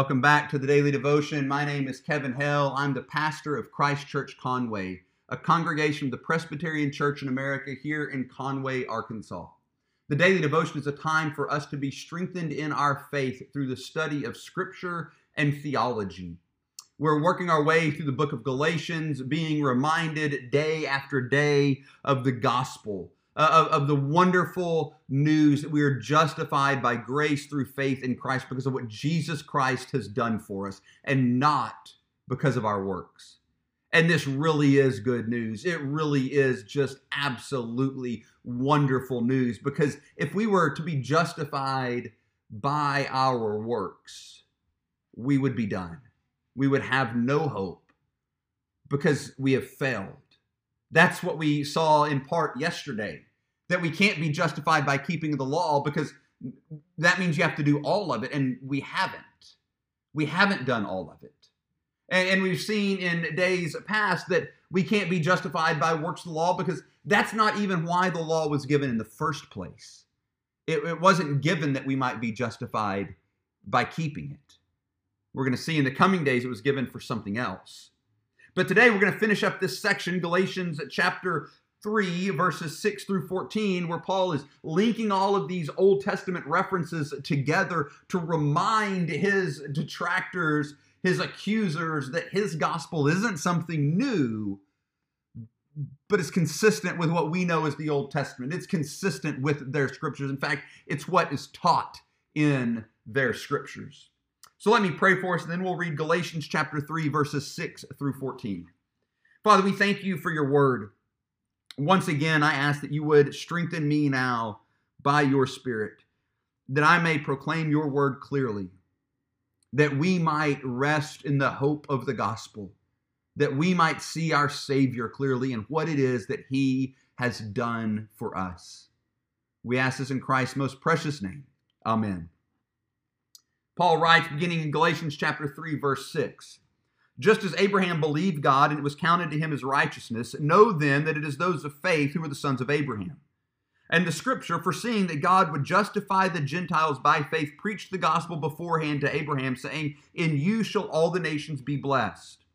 Welcome back to the Daily Devotion. My name is Kevin Hell. I'm the pastor of Christ Church Conway, a congregation of the Presbyterian Church in America here in Conway, Arkansas. The Daily Devotion is a time for us to be strengthened in our faith through the study of Scripture and theology. We're working our way through the book of Galatians, being reminded day after day of the gospel uh, of, of the wonderful news that we are justified by grace through faith in Christ because of what Jesus Christ has done for us and not because of our works. And this really is good news. It really is just absolutely wonderful news because if we were to be justified by our works, we would be done. We would have no hope because we have failed. That's what we saw in part yesterday that we can't be justified by keeping the law because that means you have to do all of it, and we haven't. We haven't done all of it. And, and we've seen in days past that we can't be justified by works of the law because that's not even why the law was given in the first place. It, it wasn't given that we might be justified by keeping it. We're going to see in the coming days it was given for something else. But today we're going to finish up this section, Galatians chapter 3, verses 6 through 14, where Paul is linking all of these Old Testament references together to remind his detractors, his accusers, that his gospel isn't something new, but it's consistent with what we know as the Old Testament. It's consistent with their scriptures. In fact, it's what is taught in their scriptures. So let me pray for us, and then we'll read Galatians chapter 3, verses 6 through 14. Father, we thank you for your word. Once again, I ask that you would strengthen me now by your Spirit, that I may proclaim your word clearly, that we might rest in the hope of the gospel, that we might see our Savior clearly and what it is that he has done for us. We ask this in Christ's most precious name. Amen. Paul writes, beginning in Galatians chapter 3, verse 6. Just as Abraham believed God and it was counted to him as righteousness, know then that it is those of faith who are the sons of Abraham. And the scripture, foreseeing that God would justify the Gentiles by faith, preached the gospel beforehand to Abraham, saying, In you shall all the nations be blessed.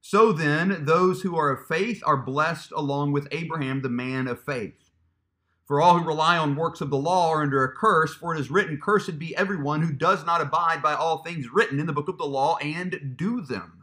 So then, those who are of faith are blessed along with Abraham, the man of faith. For all who rely on works of the law are under a curse, for it is written, Cursed be everyone who does not abide by all things written in the book of the law and do them.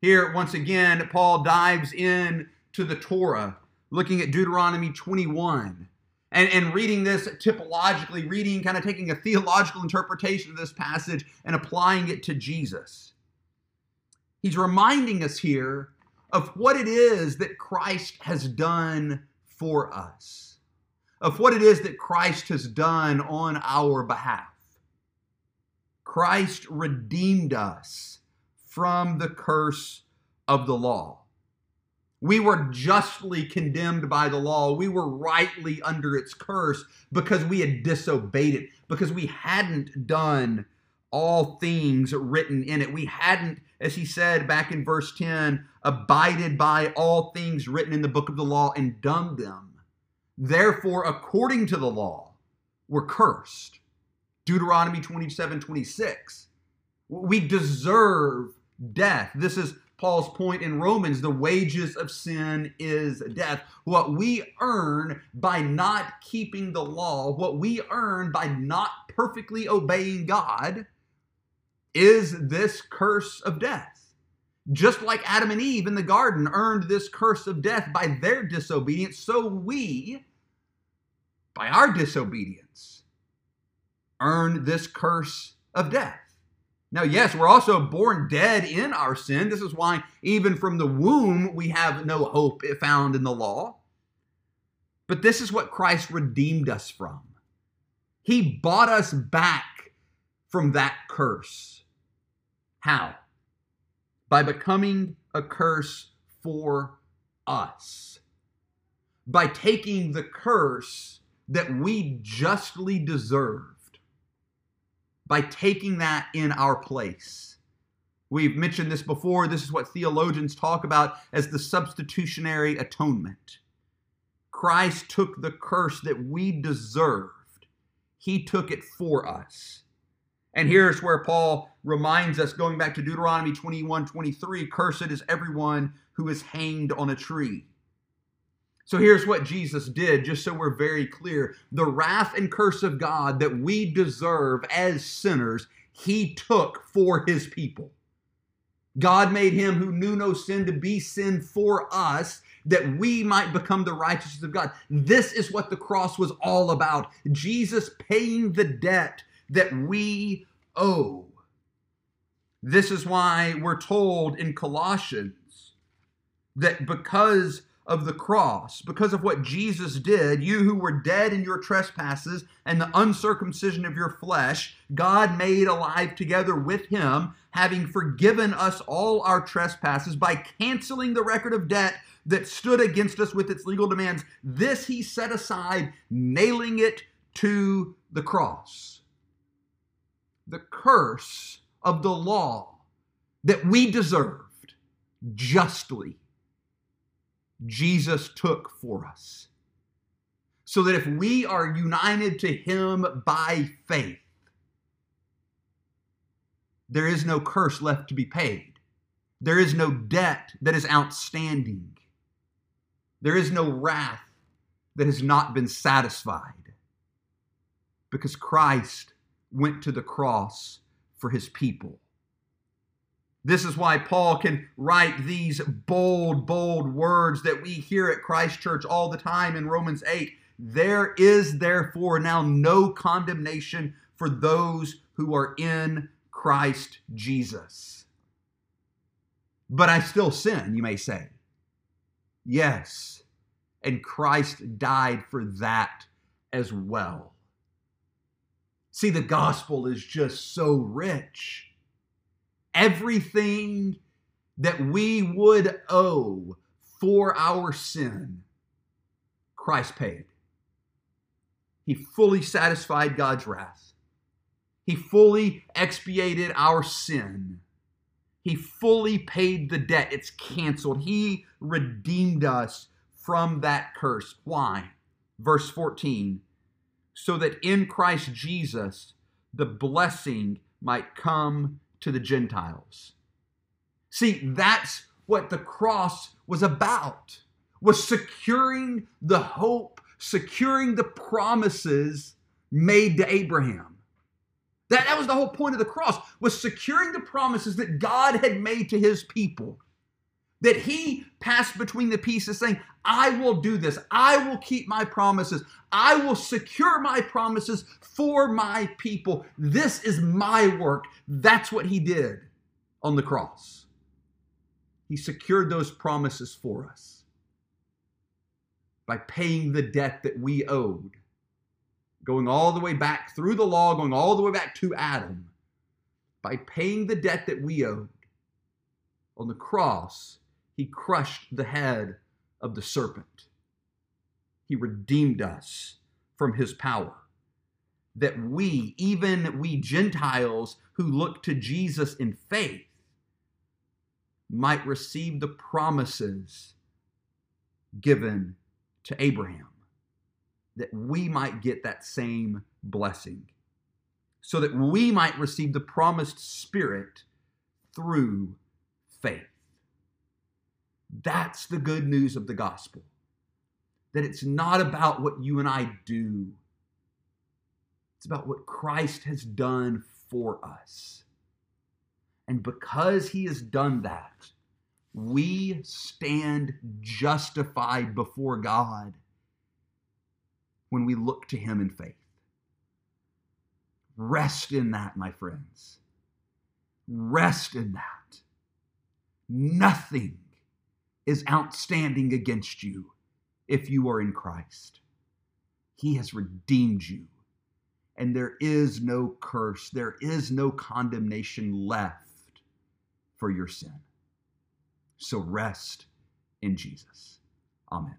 Here, once again, Paul dives in to the Torah, looking at Deuteronomy 21 and, and reading this typologically, reading, kind of taking a theological interpretation of this passage and applying it to Jesus. He's reminding us here of what it is that Christ has done for us, of what it is that Christ has done on our behalf. Christ redeemed us from the curse of the law. We were justly condemned by the law. We were rightly under its curse because we had disobeyed it, because we hadn't done all things written in it. We hadn't, as he said back in verse 10, abided by all things written in the book of the law and done them. Therefore, according to the law, we're cursed. Deuteronomy 27 26. We deserve death. This is Paul's point in Romans the wages of sin is death. What we earn by not keeping the law, what we earn by not perfectly obeying God, is this curse of death. Just like Adam and Eve in the garden earned this curse of death by their disobedience, so we, by our disobedience, earn this curse of death. Now, yes, we're also born dead in our sin. This is why, even from the womb, we have no hope found in the law. But this is what Christ redeemed us from. He bought us back from that curse. How? By becoming a curse for us. By taking the curse that we justly deserved, by taking that in our place. We've mentioned this before. This is what theologians talk about as the substitutionary atonement. Christ took the curse that we deserved, He took it for us. And here's where Paul reminds us, going back to Deuteronomy 21 23, cursed is everyone who is hanged on a tree. So here's what Jesus did, just so we're very clear. The wrath and curse of God that we deserve as sinners, he took for his people. God made him who knew no sin to be sin for us that we might become the righteousness of God. This is what the cross was all about. Jesus paying the debt that we owe. This is why we're told in Colossians that because of the cross, because of what Jesus did, you who were dead in your trespasses and the uncircumcision of your flesh, God made alive together with him, having forgiven us all our trespasses by canceling the record of debt that stood against us with its legal demands. This he set aside, nailing it to the cross. The curse of the law that we deserved justly Jesus took for us. So that if we are united to Him by faith, there is no curse left to be paid. There is no debt that is outstanding. There is no wrath that has not been satisfied. Because Christ went to the cross for his people. This is why Paul can write these bold, bold words that we hear at Christ Church all the time in Romans 8. There is therefore now no condemnation for those who are in Christ Jesus. But I still sin, you may say. Yes, and Christ died for that as well. See, the gospel is just so rich everything that we would owe for our sin, Christ paid. He fully satisfied God's wrath. He fully expiated our sin. He fully paid the debt. It's canceled. He redeemed us from that curse. Why? Verse 14 so that in Christ Jesus the blessing might come to the Gentiles. See, that's what the cross was about. Was securing the hope, securing the promises made to Abraham. That, that was the whole point of the cross, was securing the promises that God had made to his people. That he passed between the pieces saying, I will do this. I will keep my promises. I will secure my promises for my people. This is my work. That's what he did on the cross. He secured those promises for us by paying the debt that we owed, going all the way back through the law, going all the way back to Adam. By paying the debt that we owed on the cross, he crushed the head of the serpent. He redeemed us from his power. That we, even we Gentiles who look to Jesus in faith, might receive the promises given to Abraham. That we might get that same blessing. So that we might receive the promised Spirit through faith. That's the good news of the gospel. That it's not about what you and I do, it's about what Christ has done for us. And because he has done that, we stand justified before God when we look to him in faith. Rest in that, my friends. Rest in that. Nothing is outstanding against you if you are in Christ. He has redeemed you, and there is no curse, there is no condemnation left for your sin. So rest in Jesus. Amen.